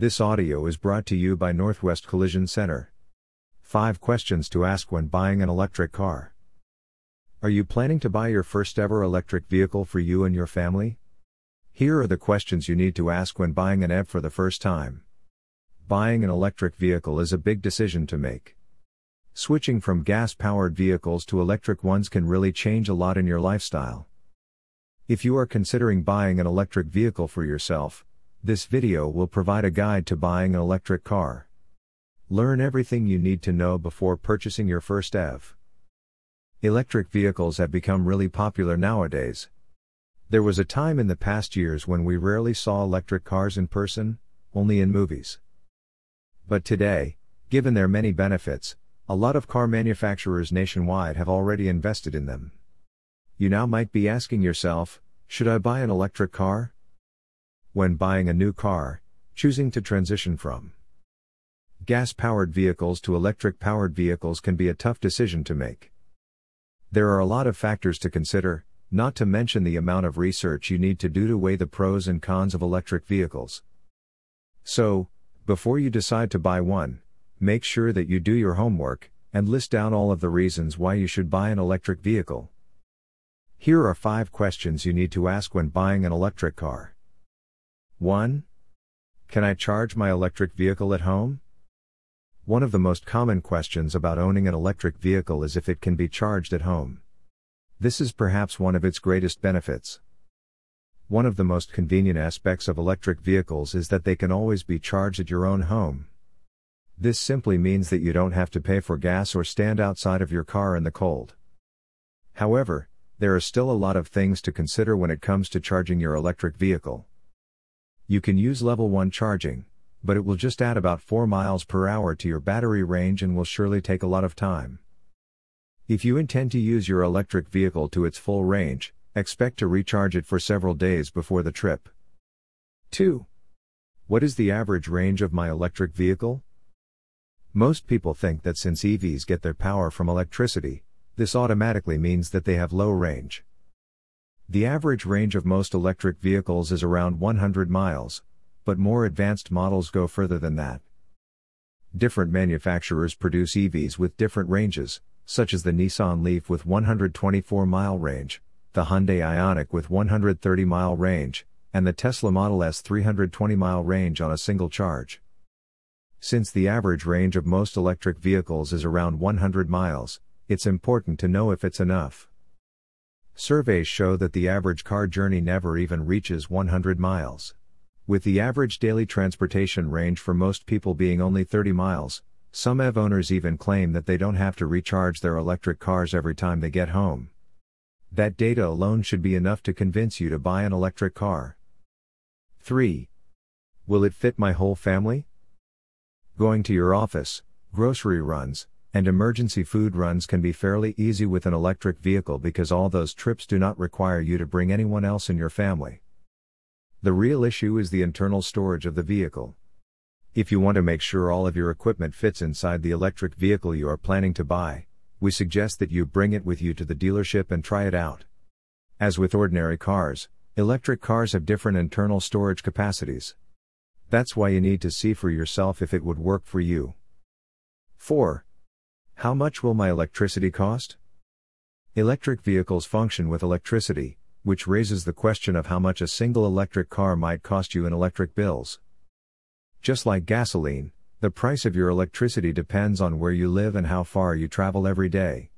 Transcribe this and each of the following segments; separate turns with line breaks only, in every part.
This audio is brought to you by Northwest Collision Center. 5 questions to ask when buying an electric car. Are you planning to buy your first ever electric vehicle for you and your family? Here are the questions you need to ask when buying an EV for the first time. Buying an electric vehicle is a big decision to make. Switching from gas powered vehicles to electric ones can really change a lot in your lifestyle. If you are considering buying an electric vehicle for yourself, this video will provide a guide to buying an electric car. Learn everything you need to know before purchasing your first EV. Electric vehicles have become really popular nowadays. There was a time in the past years when we rarely saw electric cars in person, only in movies. But today, given their many benefits, a lot of car manufacturers nationwide have already invested in them. You now might be asking yourself, should I buy an electric car? When buying a new car, choosing to transition from gas powered vehicles to electric powered vehicles can be a tough decision to make. There are a lot of factors to consider, not to mention the amount of research you need to do to weigh the pros and cons of electric vehicles. So, before you decide to buy one, make sure that you do your homework and list down all of the reasons why you should buy an electric vehicle. Here are 5 questions you need to ask when buying an electric car. 1. Can I charge my electric vehicle at home? One of the most common questions about owning an electric vehicle is if it can be charged at home. This is perhaps one of its greatest benefits. One of the most convenient aspects of electric vehicles is that they can always be charged at your own home. This simply means that you don't have to pay for gas or stand outside of your car in the cold. However, there are still a lot of things to consider when it comes to charging your electric vehicle. You can use level 1 charging, but it will just add about 4 miles per hour to your battery range and will surely take a lot of time. If you intend to use your electric vehicle to its full range, expect to recharge it for several days before the trip. 2. What is the average range of my electric vehicle? Most people think that since EVs get their power from electricity, this automatically means that they have low range. The average range of most electric vehicles is around 100 miles, but more advanced models go further than that. Different manufacturers produce EVs with different ranges, such as the Nissan Leaf with 124 mile range, the Hyundai Ioniq with 130 mile range, and the Tesla Model S 320 mile range on a single charge. Since the average range of most electric vehicles is around 100 miles, it's important to know if it's enough. Surveys show that the average car journey never even reaches 100 miles. With the average daily transportation range for most people being only 30 miles, some EV owners even claim that they don't have to recharge their electric cars every time they get home. That data alone should be enough to convince you to buy an electric car. 3. Will it fit my whole family? Going to your office, grocery runs, and emergency food runs can be fairly easy with an electric vehicle because all those trips do not require you to bring anyone else in your family. The real issue is the internal storage of the vehicle. If you want to make sure all of your equipment fits inside the electric vehicle you are planning to buy, we suggest that you bring it with you to the dealership and try it out. As with ordinary cars, electric cars have different internal storage capacities. That's why you need to see for yourself if it would work for you. 4. How much will my electricity cost? Electric vehicles function with electricity, which raises the question of how much a single electric car might cost you in electric bills. Just like gasoline, the price of your electricity depends on where you live and how far you travel every day.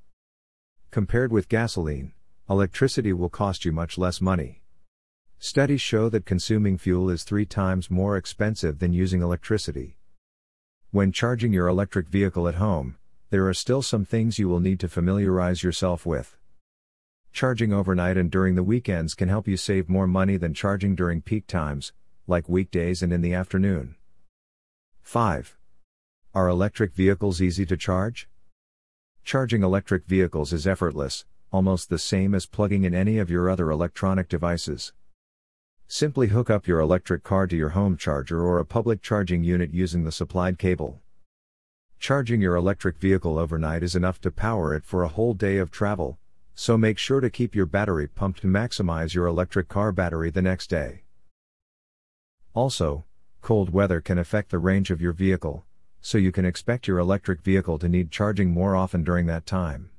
Compared with gasoline, electricity will cost you much less money. Studies show that consuming fuel is three times more expensive than using electricity. When charging your electric vehicle at home, there are still some things you will need to familiarize yourself with. Charging overnight and during the weekends can help you save more money than charging during peak times, like weekdays and in the afternoon. 5. Are electric vehicles easy to charge? Charging electric vehicles is effortless, almost the same as plugging in any of your other electronic devices. Simply hook up your electric car to your home charger or a public charging unit using the supplied cable. Charging your electric vehicle overnight is enough to power it for a whole day of travel, so make sure to keep your battery pumped to maximize your electric car battery the next day. Also, Cold weather can affect the range of your vehicle, so you can expect your electric vehicle to need charging more often during that time.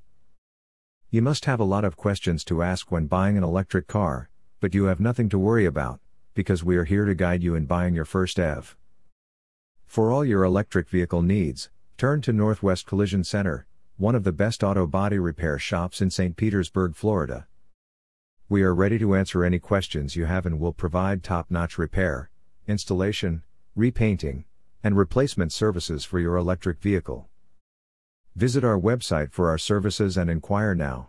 You must have a lot of questions to ask when buying an electric car, but you have nothing to worry about, because we are here to guide you in buying your first EV. For all your electric vehicle needs, turn to Northwest Collision Center, one of the best auto body repair shops in St. Petersburg, Florida. We are ready to answer any questions you have and will provide top notch repair, installation, repainting, and replacement services for your electric vehicle. Visit our website for our services and inquire now.